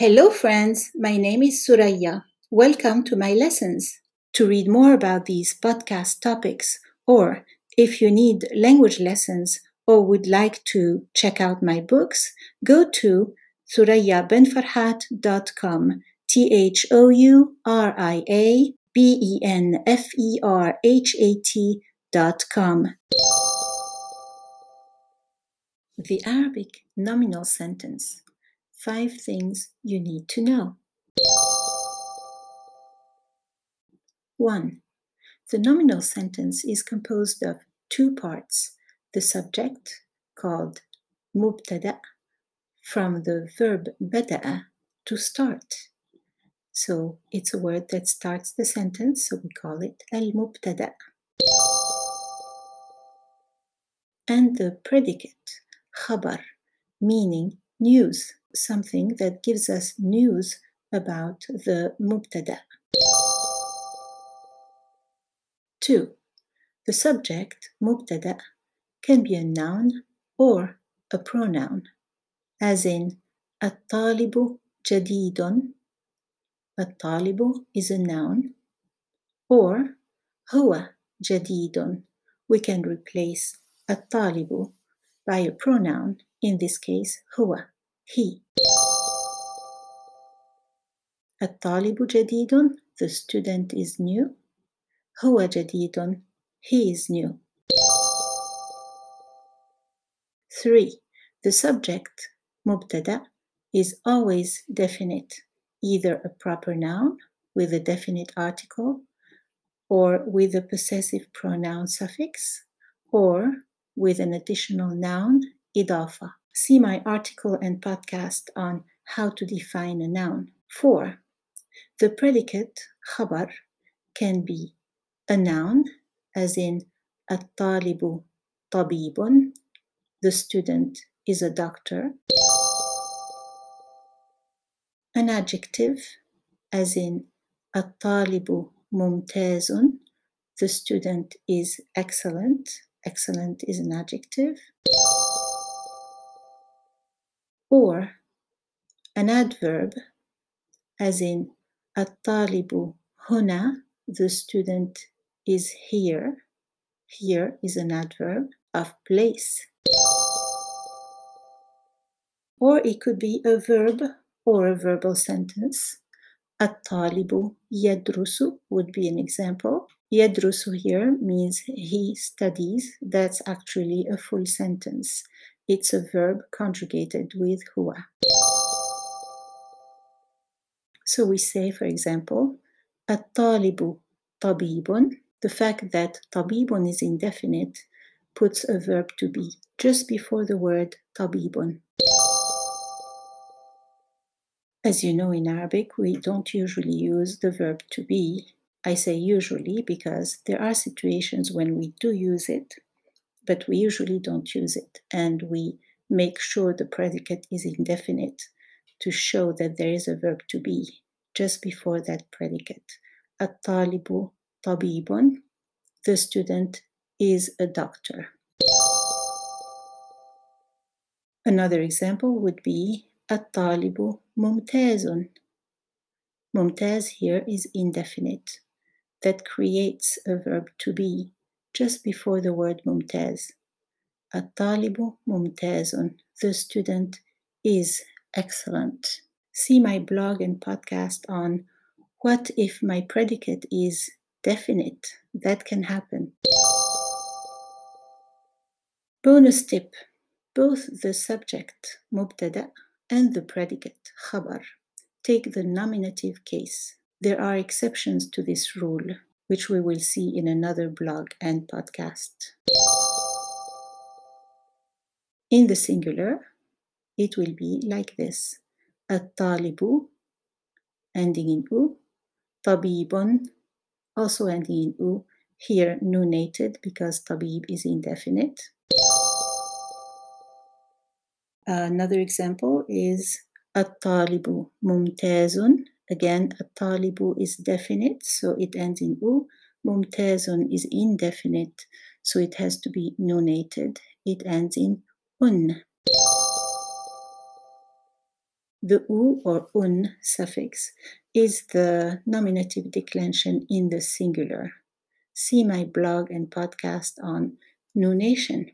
Hello, friends. My name is Thouria. Welcome to my lessons. To read more about these podcast topics, or if you need language lessons or would like to check out my books, go to thouria-benferhat.com. T H O U R I A B E N F E R H A T dot com. The Arabic nominal sentence Five things you need to know. 1. The nominal sentence is composed of two parts the subject, called mubtada, from the verb bada'a, to start. So it's a word that starts the sentence, so we call it al mubtada. And the predicate, khabar, meaning news something that gives us news about the mubtada. 2. The subject, mubtada, can be a noun or a pronoun, as in الطالب جديد الطالب is a noun or هو جديد we can replace الطالب by a pronoun in this case هو he الطالب جديد the student is new هو جديد he is new 3 the subject مبتدا is always definite either a proper noun with a definite article or with a possessive pronoun suffix or with an additional noun idafa See my article and podcast on how to define a noun. 4. The predicate khabar can be a noun, as in الطالب طبيب, the student is a doctor. An adjective, as in الطالب ممتاز, the student is excellent. Excellent is an adjective or an adverb, as in الطالب هنا, the student is here. Here is an adverb of place. Or it could be a verb or a verbal sentence. الطالب يدرس would be an example. يدرس here means he studies. That's actually a full sentence. It's a verb conjugated with hua. So we say, for example, at-talibu tabibun. The fact that tabibun is indefinite puts a verb to be just before the word tabibun. As you know, in Arabic, we don't usually use the verb to be. I say usually because there are situations when we do use it, but we usually don't use it. And we make sure the predicate is indefinite to show that there is a verb to be just before that predicate. At-talibu tabibun. The student is a doctor. Another example would be At-talibu mumtazun. Mumtaz here is indefinite. That creates a verb to be just before the word mumtaz. At-talibu mumtazun. The student is excellent. See my blog and podcast on what if my predicate is definite. That can happen. Bonus tip. Both the subject, mubtada, and the predicate, khabar, take the nominative case. There are exceptions to this rule which we will see in another blog and podcast. In the singular, it will be like this. الطالب ending in u, طبيب also ending in u, here nunated because tabib is indefinite. Another example is الطالب ممتاز Again, talibu is definite, so it ends in u. Mumtazun is indefinite, so it has to be nunated. It ends in un. The u or un suffix is the nominative declension in the singular. See my blog and podcast on nunation.